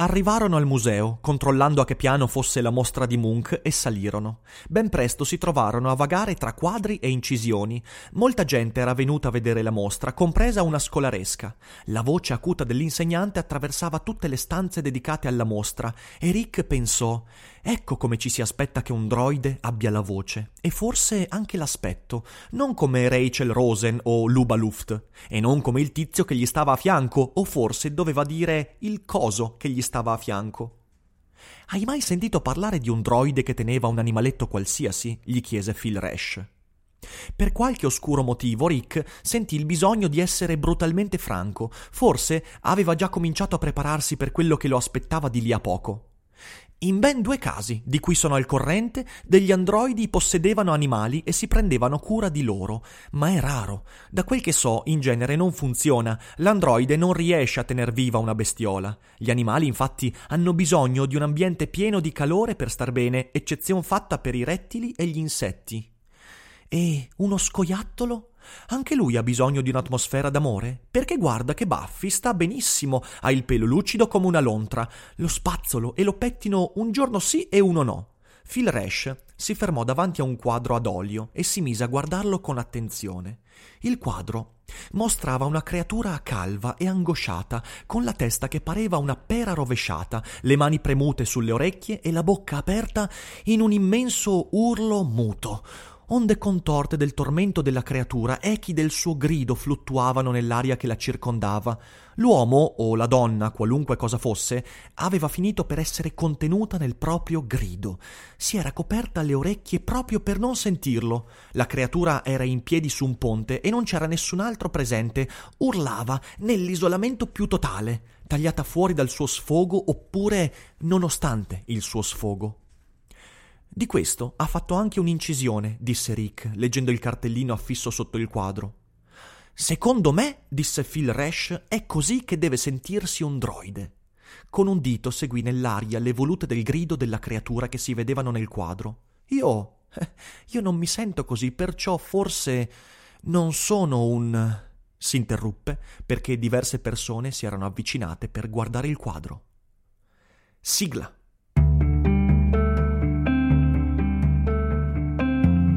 Arrivarono al museo, controllando a che piano fosse la mostra di Munch, e salirono. Ben presto si trovarono a vagare tra quadri e incisioni. Molta gente era venuta a vedere la mostra, compresa una scolaresca. La voce acuta dell'insegnante attraversava tutte le stanze dedicate alla mostra, e Rick pensò Ecco come ci si aspetta che un droide abbia la voce, e forse anche l'aspetto, non come Rachel Rosen o Luba Luft, e non come il tizio che gli stava a fianco, o forse doveva dire il coso che gli stava a fianco. Hai mai sentito parlare di un droide che teneva un animaletto qualsiasi? gli chiese Phil Rash. Per qualche oscuro motivo Rick sentì il bisogno di essere brutalmente franco, forse aveva già cominciato a prepararsi per quello che lo aspettava di lì a poco. In ben due casi, di cui sono al corrente, degli androidi possedevano animali e si prendevano cura di loro, ma è raro. Da quel che so, in genere non funziona. L'androide non riesce a tener viva una bestiola. Gli animali, infatti, hanno bisogno di un ambiente pieno di calore per star bene, eccezion fatta per i rettili e gli insetti. E uno scoiattolo? Anche lui ha bisogno di un'atmosfera d'amore? Perché guarda che Buffy sta benissimo, ha il pelo lucido come una lontra, lo spazzolo e lo pettino un giorno sì e uno no. Phil Rash si fermò davanti a un quadro ad olio e si mise a guardarlo con attenzione. Il quadro mostrava una creatura calva e angosciata, con la testa che pareva una pera rovesciata, le mani premute sulle orecchie e la bocca aperta in un immenso urlo muto onde contorte del tormento della creatura, echi del suo grido fluttuavano nell'aria che la circondava. L'uomo, o la donna, qualunque cosa fosse, aveva finito per essere contenuta nel proprio grido. Si era coperta le orecchie proprio per non sentirlo. La creatura era in piedi su un ponte e non c'era nessun altro presente. Urlava nell'isolamento più totale, tagliata fuori dal suo sfogo oppure nonostante il suo sfogo. Di questo ha fatto anche un'incisione, disse Rick, leggendo il cartellino affisso sotto il quadro. Secondo me, disse Phil Rash, è così che deve sentirsi un droide. Con un dito seguì nell'aria le volute del grido della creatura che si vedevano nel quadro. Io. io non mi sento così, perciò forse non sono un. s'interruppe perché diverse persone si erano avvicinate per guardare il quadro. Sigla.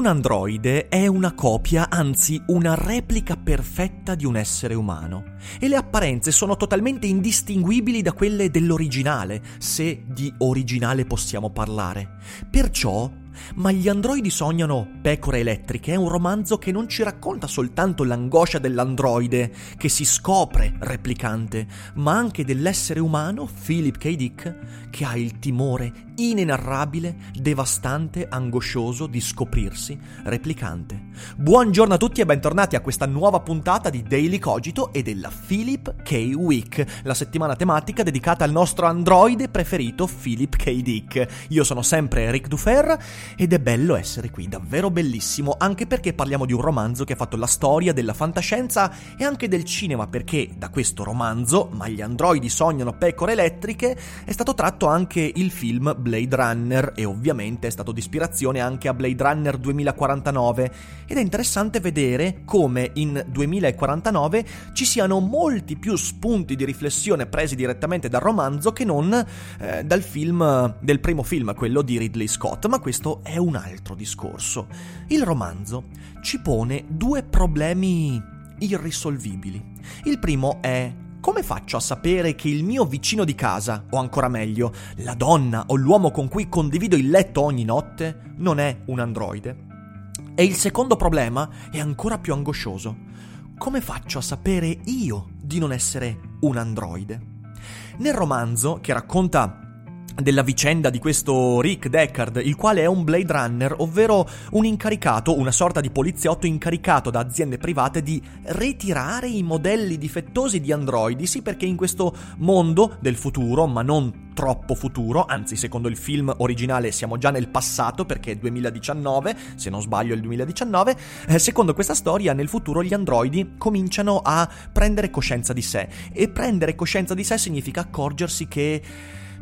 Un androide è una copia, anzi una replica perfetta di un essere umano e le apparenze sono totalmente indistinguibili da quelle dell'originale, se di originale possiamo parlare. Perciò ma gli androidi sognano Pecore elettriche è un romanzo che non ci racconta soltanto l'angoscia dell'androide che si scopre replicante, ma anche dell'essere umano, Philip K. Dick, che ha il timore inenarrabile, devastante, angoscioso di scoprirsi replicante. Buongiorno a tutti e bentornati a questa nuova puntata di Daily Cogito e della Philip K. Week, la settimana tematica dedicata al nostro androide preferito Philip K. Dick. Io sono sempre Rick Dufer ed è bello essere qui, davvero bellissimo, anche perché parliamo di un romanzo che ha fatto la storia della fantascienza e anche del cinema, perché da questo romanzo, Ma gli androidi sognano pecore elettriche, è stato tratto anche il film Blade Runner e ovviamente è stato di ispirazione anche a Blade Runner 2049 ed è interessante vedere come in 2049 ci siano molti più spunti di riflessione presi direttamente dal romanzo che non eh, dal film del primo film, quello di Ridley Scott, ma questo è un altro discorso. Il romanzo ci pone due problemi irrisolvibili. Il primo è come faccio a sapere che il mio vicino di casa, o ancora meglio, la donna o l'uomo con cui condivido il letto ogni notte, non è un androide? E il secondo problema è ancora più angoscioso. Come faccio a sapere io di non essere un androide? Nel romanzo, che racconta della vicenda di questo Rick Deckard, il quale è un Blade Runner, ovvero un incaricato, una sorta di poliziotto incaricato da aziende private di ritirare i modelli difettosi di androidi, sì perché in questo mondo del futuro, ma non troppo futuro, anzi secondo il film originale siamo già nel passato perché è 2019, se non sbaglio è il 2019, eh, secondo questa storia nel futuro gli androidi cominciano a prendere coscienza di sé. E prendere coscienza di sé significa accorgersi che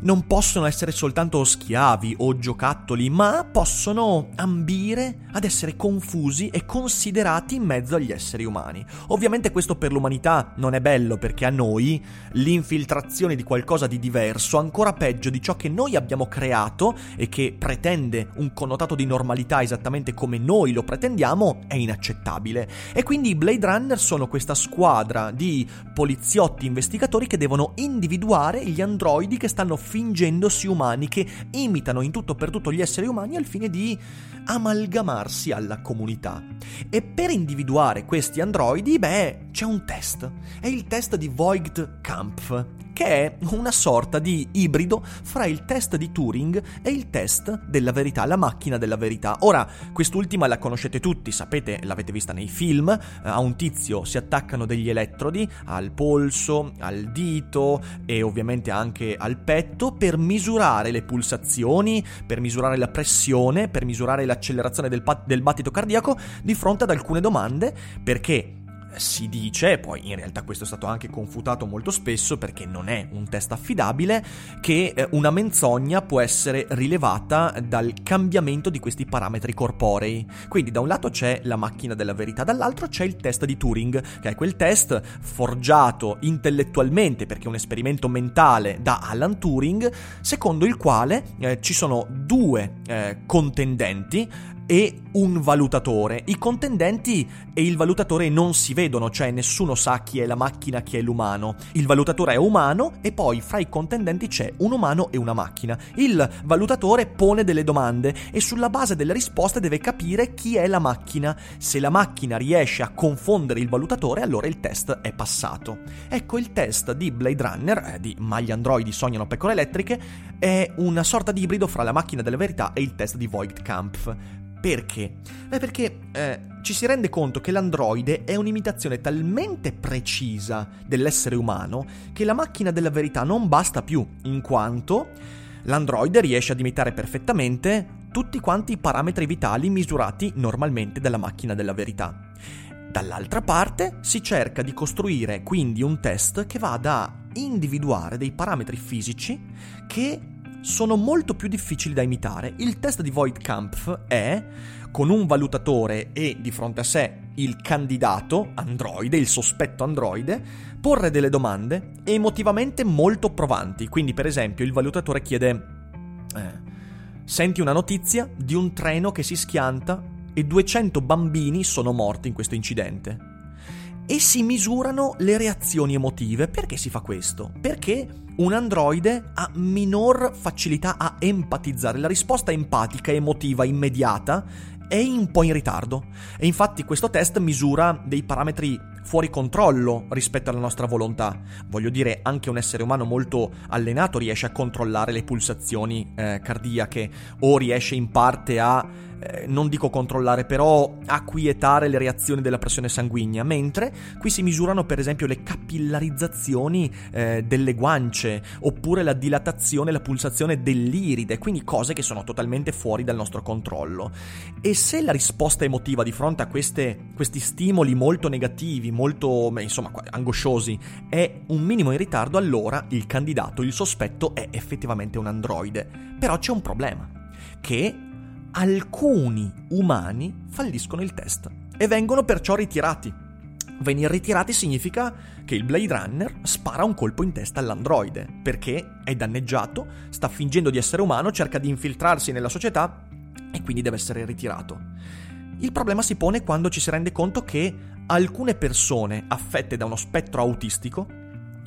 non possono essere soltanto schiavi o giocattoli, ma possono ambire ad essere confusi e considerati in mezzo agli esseri umani. Ovviamente questo per l'umanità non è bello perché a noi l'infiltrazione di qualcosa di diverso, ancora peggio di ciò che noi abbiamo creato e che pretende un connotato di normalità esattamente come noi lo pretendiamo, è inaccettabile. E quindi i Blade Runner sono questa squadra di poliziotti investigatori che devono individuare gli androidi che stanno fingendosi umani che imitano in tutto per tutto gli esseri umani al fine di amalgamarsi alla comunità. E per individuare questi androidi, beh, c'è un test. È il test di Voigt-Kampf, che è una sorta di ibrido fra il test di Turing e il test della verità, la macchina della verità. Ora, quest'ultima la conoscete tutti, sapete, l'avete vista nei film, a un tizio si attaccano degli elettrodi al polso, al dito e ovviamente anche al petto per misurare le pulsazioni, per misurare la pressione, per misurare l'accelerazione del, pat- del battito cardiaco di fronte ad alcune domande perché si dice, poi in realtà questo è stato anche confutato molto spesso perché non è un test affidabile, che eh, una menzogna può essere rilevata dal cambiamento di questi parametri corporei. Quindi da un lato c'è la macchina della verità, dall'altro c'è il test di Turing, che è quel test forgiato intellettualmente perché è un esperimento mentale da Alan Turing, secondo il quale eh, ci sono due eh, contendenti e un valutatore. I contendenti e il valutatore non si vedono, cioè nessuno sa chi è la macchina, chi è l'umano. Il valutatore è umano e poi fra i contendenti c'è un umano e una macchina. Il valutatore pone delle domande e sulla base delle risposte deve capire chi è la macchina. Se la macchina riesce a confondere il valutatore, allora il test è passato. Ecco, il test di Blade Runner, eh, di Ma gli androidi sognano pecore elettriche, è una sorta di ibrido fra la macchina della verità e il test di Voigt-Kampf. Perché? Beh, perché eh, ci si rende conto che l'androide è un'imitazione talmente precisa dell'essere umano che la macchina della verità non basta più, in quanto l'androide riesce ad imitare perfettamente tutti quanti i parametri vitali misurati normalmente dalla macchina della verità. Dall'altra parte si cerca di costruire quindi un test che vada a individuare dei parametri fisici che sono molto più difficili da imitare. Il test di Voigt-Kampf è, con un valutatore e di fronte a sé il candidato androide, il sospetto androide, porre delle domande emotivamente molto provanti. Quindi, per esempio, il valutatore chiede: eh, Senti una notizia di un treno che si schianta e 200 bambini sono morti in questo incidente. E si misurano le reazioni emotive. Perché si fa questo? Perché un androide ha minor facilità a empatizzare. La risposta empatica, emotiva, immediata è un po' in ritardo. E infatti questo test misura dei parametri fuori controllo rispetto alla nostra volontà. Voglio dire, anche un essere umano molto allenato riesce a controllare le pulsazioni eh, cardiache o riesce in parte a eh, non dico controllare, però acquietare le reazioni della pressione sanguigna, mentre qui si misurano per esempio le capillarizzazioni eh, delle guance, oppure la dilatazione la pulsazione dell'iride, quindi cose che sono totalmente fuori dal nostro controllo. E se la risposta emotiva di fronte a queste, questi stimoli molto negativi, molto insomma angosciosi, è un minimo in ritardo, allora il candidato, il sospetto è effettivamente un androide. Però c'è un problema, che alcuni umani falliscono il test e vengono perciò ritirati. Venire ritirati significa che il Blade Runner spara un colpo in testa all'androide, perché è danneggiato, sta fingendo di essere umano, cerca di infiltrarsi nella società e quindi deve essere ritirato. Il problema si pone quando ci si rende conto che alcune persone affette da uno spettro autistico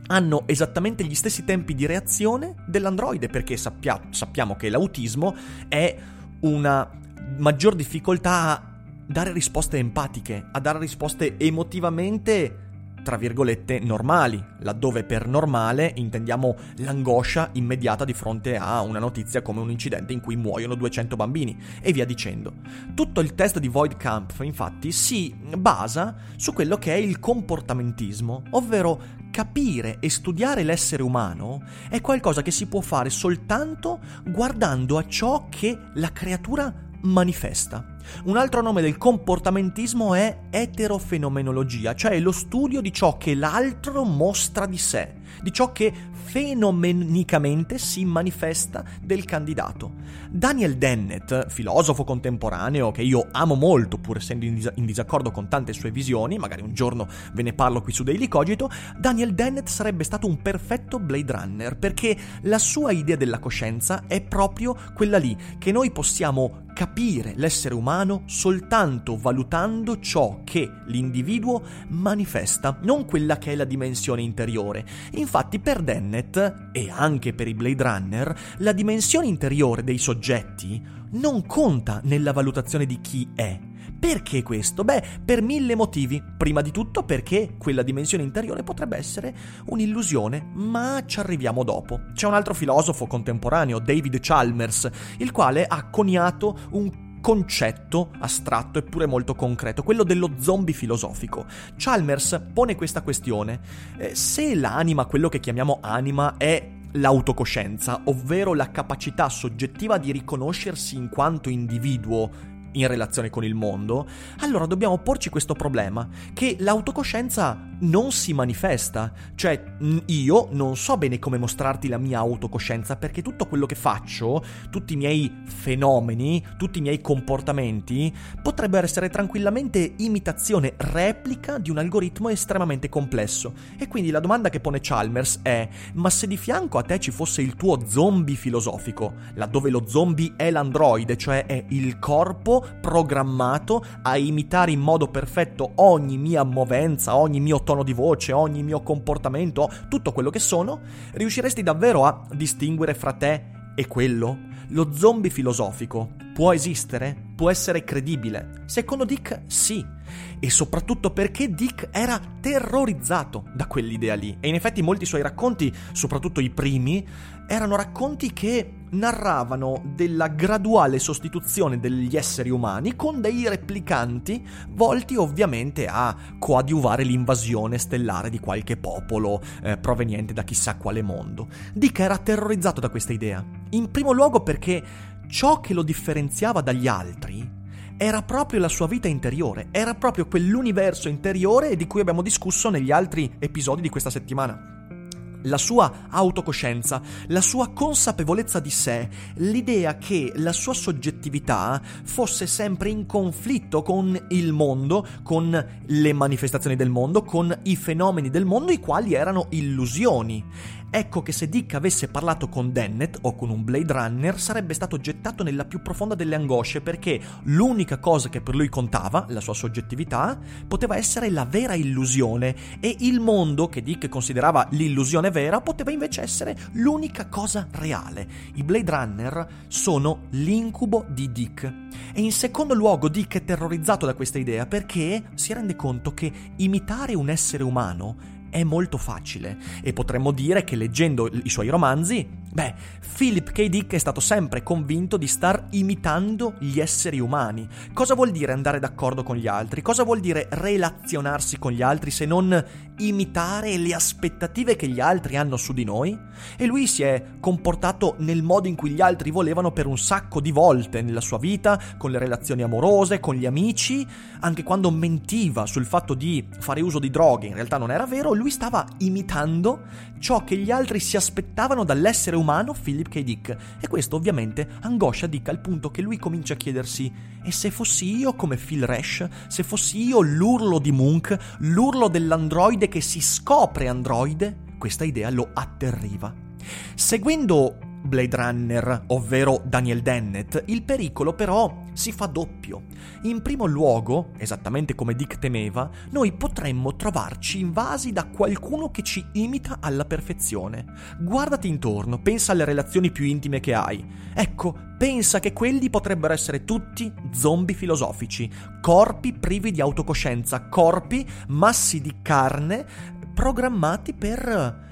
hanno esattamente gli stessi tempi di reazione dell'androide, perché sappia- sappiamo che l'autismo è una maggior difficoltà a dare risposte empatiche, a dare risposte emotivamente tra virgolette normali, laddove per normale intendiamo l'angoscia immediata di fronte a una notizia come un incidente in cui muoiono 200 bambini e via dicendo. Tutto il test di Void Camp infatti si basa su quello che è il comportamentismo, ovvero capire e studiare l'essere umano è qualcosa che si può fare soltanto guardando a ciò che la creatura manifesta. Un altro nome del comportamentismo è eterofenomenologia, cioè lo studio di ciò che l'altro mostra di sé, di ciò che fenomenicamente si manifesta del candidato. Daniel Dennett, filosofo contemporaneo che io amo molto pur essendo in, dis- in disaccordo con tante sue visioni, magari un giorno ve ne parlo qui su Daily Cogito, Daniel Dennett sarebbe stato un perfetto Blade Runner perché la sua idea della coscienza è proprio quella lì, che noi possiamo capire l'essere umano soltanto valutando ciò che l'individuo manifesta, non quella che è la dimensione interiore. Infatti per Dennett, e anche per i Blade Runner, la dimensione interiore dei soggetti non conta nella valutazione di chi è. Perché questo? Beh, per mille motivi. Prima di tutto perché quella dimensione interiore potrebbe essere un'illusione, ma ci arriviamo dopo. C'è un altro filosofo contemporaneo, David Chalmers, il quale ha coniato un concetto astratto eppure molto concreto, quello dello zombie filosofico. Chalmers pone questa questione. Eh, se l'anima, quello che chiamiamo anima, è l'autocoscienza, ovvero la capacità soggettiva di riconoscersi in quanto individuo in relazione con il mondo, allora dobbiamo porci questo problema, che l'autocoscienza non si manifesta, cioè io non so bene come mostrarti la mia autocoscienza perché tutto quello che faccio, tutti i miei fenomeni, tutti i miei comportamenti potrebbero essere tranquillamente imitazione, replica di un algoritmo estremamente complesso. E quindi la domanda che pone Chalmers è: ma se di fianco a te ci fosse il tuo zombie filosofico, laddove lo zombie è l'androide, cioè è il corpo programmato a imitare in modo perfetto ogni mia movenza, ogni mio tono di voce, ogni mio comportamento, tutto quello che sono, riusciresti davvero a distinguere fra te e quello? Lo zombie filosofico può esistere? Può essere credibile? Secondo Dick sì. E soprattutto perché Dick era terrorizzato da quell'idea lì. E in effetti molti suoi racconti, soprattutto i primi, erano racconti che narravano della graduale sostituzione degli esseri umani con dei replicanti volti ovviamente a coadiuvare l'invasione stellare di qualche popolo eh, proveniente da chissà quale mondo. Dick era terrorizzato da questa idea. In primo luogo perché ciò che lo differenziava dagli altri era proprio la sua vita interiore, era proprio quell'universo interiore di cui abbiamo discusso negli altri episodi di questa settimana la sua autocoscienza, la sua consapevolezza di sé, l'idea che la sua soggettività fosse sempre in conflitto con il mondo, con le manifestazioni del mondo, con i fenomeni del mondo, i quali erano illusioni. Ecco che se Dick avesse parlato con Dennett o con un Blade Runner sarebbe stato gettato nella più profonda delle angosce perché l'unica cosa che per lui contava, la sua soggettività, poteva essere la vera illusione e il mondo che Dick considerava l'illusione vera poteva invece essere l'unica cosa reale. I Blade Runner sono l'incubo di Dick. E in secondo luogo Dick è terrorizzato da questa idea perché si rende conto che imitare un essere umano è molto facile e potremmo dire che leggendo i suoi romanzi Beh, Philip K. Dick è stato sempre convinto di star imitando gli esseri umani. Cosa vuol dire andare d'accordo con gli altri? Cosa vuol dire relazionarsi con gli altri se non imitare le aspettative che gli altri hanno su di noi? E lui si è comportato nel modo in cui gli altri volevano per un sacco di volte nella sua vita, con le relazioni amorose, con gli amici, anche quando mentiva sul fatto di fare uso di droghe, in realtà non era vero, lui stava imitando ciò che gli altri si aspettavano dall'essere umano Philip K. Dick e questo ovviamente angoscia Dick al punto che lui comincia a chiedersi e se fossi io come Phil Rash, se fossi io l'urlo di Munch, l'urlo dell'androide che si scopre androide, questa idea lo atterriva. Seguendo Blade Runner, ovvero Daniel Dennett, il pericolo però si fa doppio. In primo luogo, esattamente come Dick temeva, noi potremmo trovarci invasi da qualcuno che ci imita alla perfezione. Guardati intorno, pensa alle relazioni più intime che hai. Ecco, pensa che quelli potrebbero essere tutti zombie filosofici, corpi privi di autocoscienza, corpi massi di carne programmati per...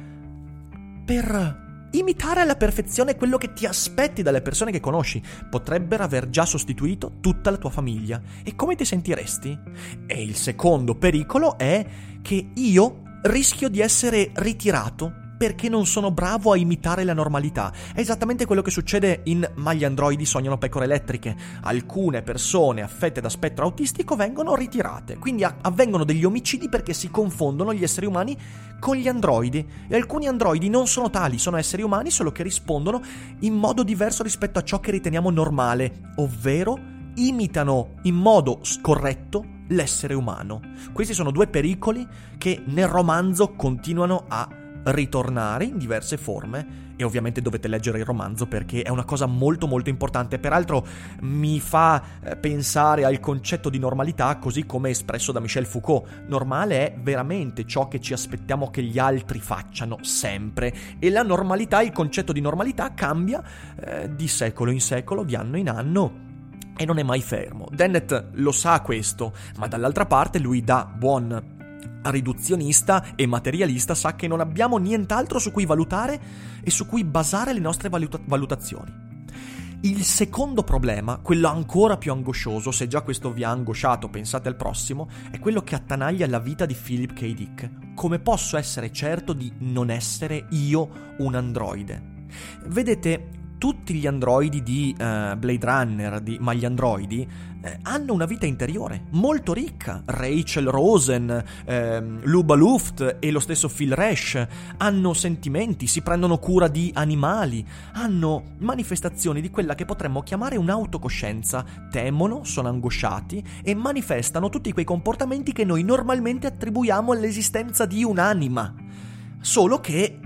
per imitare alla perfezione quello che ti aspetti dalle persone che conosci. Potrebbero aver già sostituito tutta la tua famiglia. E come ti sentiresti? E il secondo pericolo è che io rischio di essere ritirato perché non sono bravo a imitare la normalità. È esattamente quello che succede in Ma gli androidi sognano pecore elettriche. Alcune persone affette da spettro autistico vengono ritirate, quindi avvengono degli omicidi perché si confondono gli esseri umani con gli androidi. E alcuni androidi non sono tali, sono esseri umani, solo che rispondono in modo diverso rispetto a ciò che riteniamo normale, ovvero imitano in modo scorretto l'essere umano. Questi sono due pericoli che nel romanzo continuano a ritornare in diverse forme e ovviamente dovete leggere il romanzo perché è una cosa molto molto importante. Peraltro mi fa eh, pensare al concetto di normalità così come espresso da Michel Foucault. Normale è veramente ciò che ci aspettiamo che gli altri facciano sempre e la normalità, il concetto di normalità cambia eh, di secolo in secolo, di anno in anno e non è mai fermo. Dennett lo sa questo, ma dall'altra parte lui da buon riduzionista e materialista sa che non abbiamo nient'altro su cui valutare e su cui basare le nostre valuta- valutazioni. Il secondo problema, quello ancora più angoscioso, se già questo vi ha angosciato, pensate al prossimo, è quello che attanaglia la vita di Philip K. Dick. Come posso essere certo di non essere io un androide? Vedete, tutti gli androidi di uh, Blade Runner, di, ma gli androidi, eh, hanno una vita interiore molto ricca. Rachel Rosen, ehm, Luba Luft e lo stesso Phil Rash hanno sentimenti, si prendono cura di animali, hanno manifestazioni di quella che potremmo chiamare un'autocoscienza, temono, sono angosciati e manifestano tutti quei comportamenti che noi normalmente attribuiamo all'esistenza di un'anima. Solo che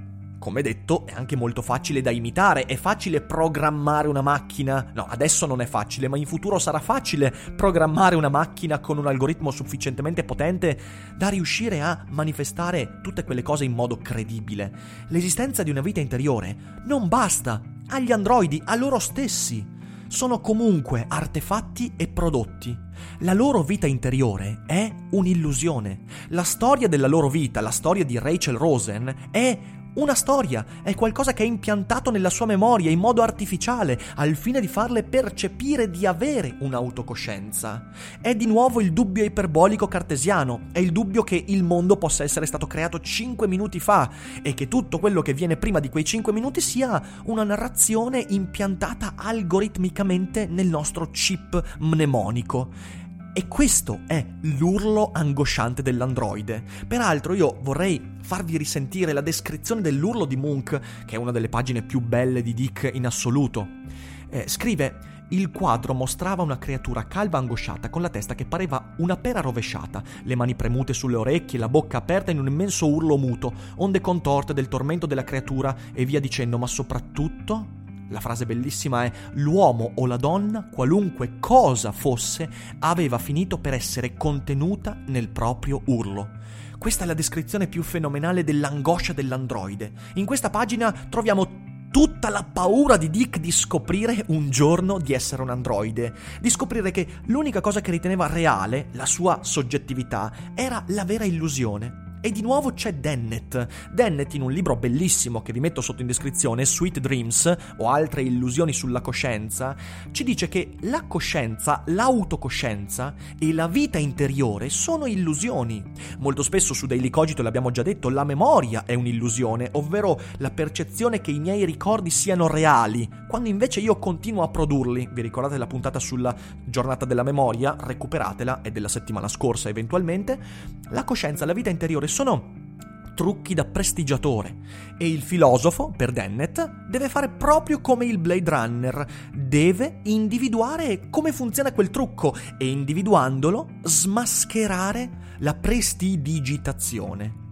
come detto, è anche molto facile da imitare, è facile programmare una macchina. No, adesso non è facile, ma in futuro sarà facile programmare una macchina con un algoritmo sufficientemente potente da riuscire a manifestare tutte quelle cose in modo credibile. L'esistenza di una vita interiore non basta agli androidi, a loro stessi. Sono comunque artefatti e prodotti. La loro vita interiore è un'illusione. La storia della loro vita, la storia di Rachel Rosen, è una storia, è qualcosa che è impiantato nella sua memoria in modo artificiale, al fine di farle percepire di avere un'autocoscienza. È di nuovo il dubbio iperbolico cartesiano, è il dubbio che il mondo possa essere stato creato 5 minuti fa e che tutto quello che viene prima di quei 5 minuti sia una narrazione impiantata algoritmicamente nel nostro chip mnemonico. E questo è l'urlo angosciante dell'androide. Peraltro io vorrei farvi risentire la descrizione dell'urlo di Munch, che è una delle pagine più belle di Dick in assoluto. Eh, scrive il quadro mostrava una creatura calva angosciata con la testa che pareva una pera rovesciata, le mani premute sulle orecchie, la bocca aperta in un immenso urlo muto, onde contorte del tormento della creatura e via dicendo, ma soprattutto la frase bellissima è l'uomo o la donna, qualunque cosa fosse, aveva finito per essere contenuta nel proprio urlo. Questa è la descrizione più fenomenale dell'angoscia dell'androide. In questa pagina troviamo tutta la paura di Dick di scoprire un giorno di essere un androide, di scoprire che l'unica cosa che riteneva reale, la sua soggettività, era la vera illusione. E di nuovo c'è Dennett. Dennett in un libro bellissimo che vi metto sotto in descrizione, Sweet Dreams o altre illusioni sulla coscienza, ci dice che la coscienza, l'autocoscienza e la vita interiore sono illusioni. Molto spesso su Daily Cogito l'abbiamo già detto, la memoria è un'illusione, ovvero la percezione che i miei ricordi siano reali, quando invece io continuo a produrli. Vi ricordate la puntata sulla giornata della memoria? Recuperatela, è della settimana scorsa eventualmente. La coscienza, la vita interiore sono trucchi da prestigiatore e il filosofo, per Dennett, deve fare proprio come il Blade Runner, deve individuare come funziona quel trucco e individuandolo smascherare la prestidigitazione.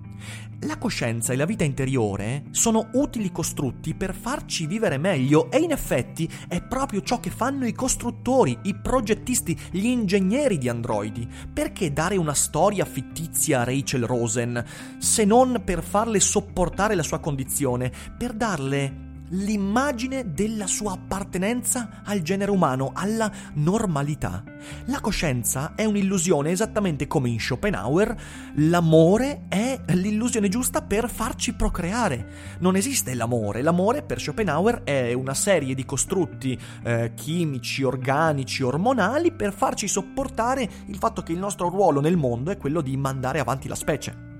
La coscienza e la vita interiore sono utili costrutti per farci vivere meglio e in effetti è proprio ciò che fanno i costruttori, i progettisti, gli ingegneri di androidi. Perché dare una storia fittizia a Rachel Rosen se non per farle sopportare la sua condizione, per darle l'immagine della sua appartenenza al genere umano, alla normalità. La coscienza è un'illusione esattamente come in Schopenhauer, l'amore è l'illusione giusta per farci procreare. Non esiste l'amore, l'amore per Schopenhauer è una serie di costrutti eh, chimici, organici, ormonali per farci sopportare il fatto che il nostro ruolo nel mondo è quello di mandare avanti la specie.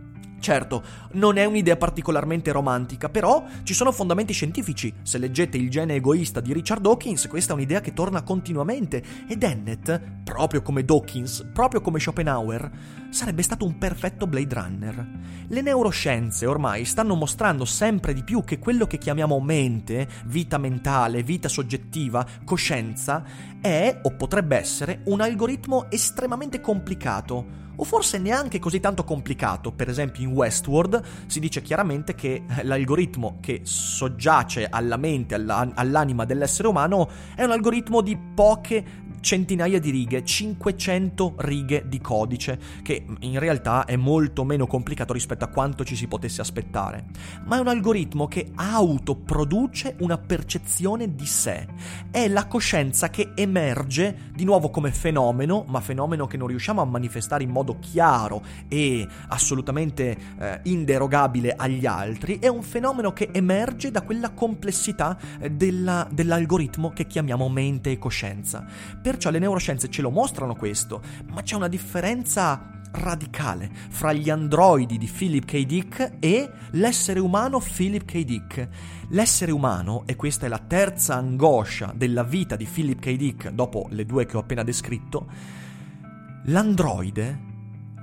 Certo, non è un'idea particolarmente romantica, però ci sono fondamenti scientifici. Se leggete Il gene egoista di Richard Dawkins, questa è un'idea che torna continuamente e Dennett, proprio come Dawkins, proprio come Schopenhauer, sarebbe stato un perfetto Blade Runner. Le neuroscienze ormai stanno mostrando sempre di più che quello che chiamiamo mente, vita mentale, vita soggettiva, coscienza, è o potrebbe essere un algoritmo estremamente complicato o forse neanche così tanto complicato. Per esempio in Westworld si dice chiaramente che l'algoritmo che soggiace alla mente, alla, all'anima dell'essere umano, è un algoritmo di poche centinaia di righe, 500 righe di codice, che in realtà è molto meno complicato rispetto a quanto ci si potesse aspettare. Ma è un algoritmo che autoproduce una percezione di sé. È la coscienza che emerge di nuovo come fenomeno, ma fenomeno che non riusciamo a manifestare in modo chiaro e assolutamente eh, inderogabile agli altri, è un fenomeno che emerge da quella complessità eh, della, dell'algoritmo che chiamiamo mente e coscienza. Per Perciò le neuroscienze ce lo mostrano questo, ma c'è una differenza radicale fra gli androidi di Philip K. Dick e l'essere umano Philip K. Dick. L'essere umano, e questa è la terza angoscia della vita di Philip K. Dick dopo le due che ho appena descritto, l'androide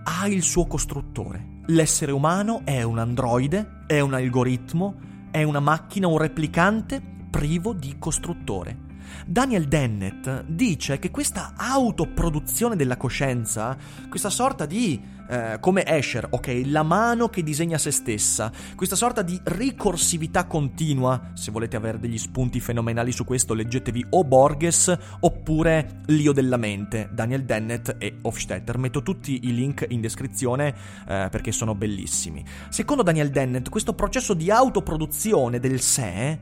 ha il suo costruttore. L'essere umano è un androide, è un algoritmo, è una macchina, un replicante privo di costruttore. Daniel Dennett dice che questa autoproduzione della coscienza, questa sorta di eh, come Escher, ok, la mano che disegna se stessa, questa sorta di ricorsività continua, se volete avere degli spunti fenomenali su questo leggetevi o Borges oppure L'io della mente, Daniel Dennett e Hofstetter, metto tutti i link in descrizione eh, perché sono bellissimi. Secondo Daniel Dennett questo processo di autoproduzione del sé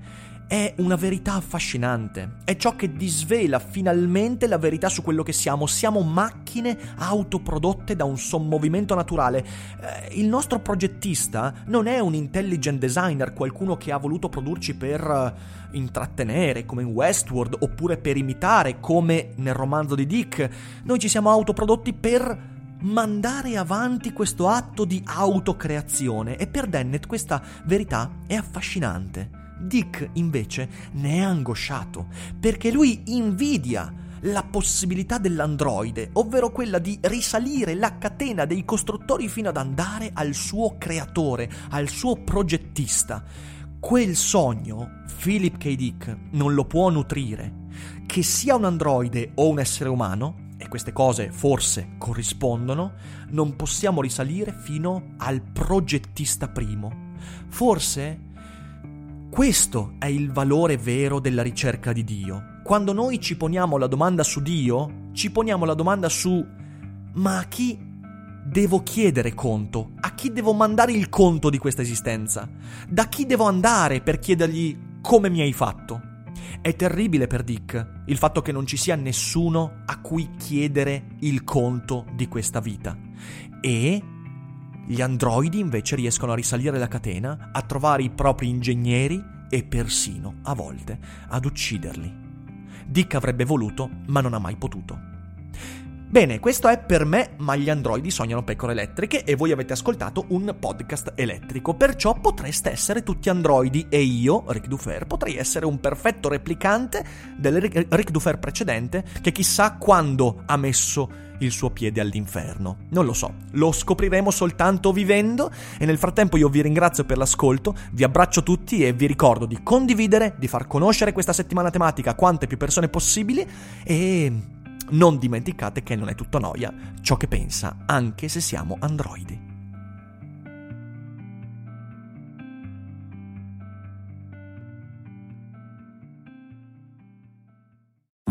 è una verità affascinante, è ciò che disvela finalmente la verità su quello che siamo. Siamo macchine autoprodotte da un sommovimento naturale. Eh, il nostro progettista non è un intelligent designer, qualcuno che ha voluto produrci per uh, intrattenere, come in Westworld, oppure per imitare, come nel romanzo di Dick. Noi ci siamo autoprodotti per mandare avanti questo atto di autocreazione e per Dennett questa verità è affascinante. Dick invece ne è angosciato, perché lui invidia la possibilità dell'androide, ovvero quella di risalire la catena dei costruttori fino ad andare al suo creatore, al suo progettista. Quel sogno Philip K. Dick non lo può nutrire, che sia un androide o un essere umano, e queste cose forse corrispondono, non possiamo risalire fino al progettista primo. Forse questo è il valore vero della ricerca di Dio. Quando noi ci poniamo la domanda su Dio, ci poniamo la domanda su ma a chi devo chiedere conto? A chi devo mandare il conto di questa esistenza? Da chi devo andare per chiedergli come mi hai fatto? È terribile per Dick il fatto che non ci sia nessuno a cui chiedere il conto di questa vita. E gli androidi invece riescono a risalire la catena, a trovare i propri ingegneri e persino, a volte, ad ucciderli. Dick avrebbe voluto, ma non ha mai potuto. Bene, questo è per me, ma gli androidi sognano pecore elettriche e voi avete ascoltato un podcast elettrico, perciò potreste essere tutti androidi e io, Rick Dufer, potrei essere un perfetto replicante del Rick Dufer precedente che chissà quando ha messo il suo piede all'inferno. Non lo so, lo scopriremo soltanto vivendo e nel frattempo io vi ringrazio per l'ascolto, vi abbraccio tutti e vi ricordo di condividere, di far conoscere questa settimana tematica a quante più persone possibili e non dimenticate che non è tutto noia ciò che pensa, anche se siamo androidi.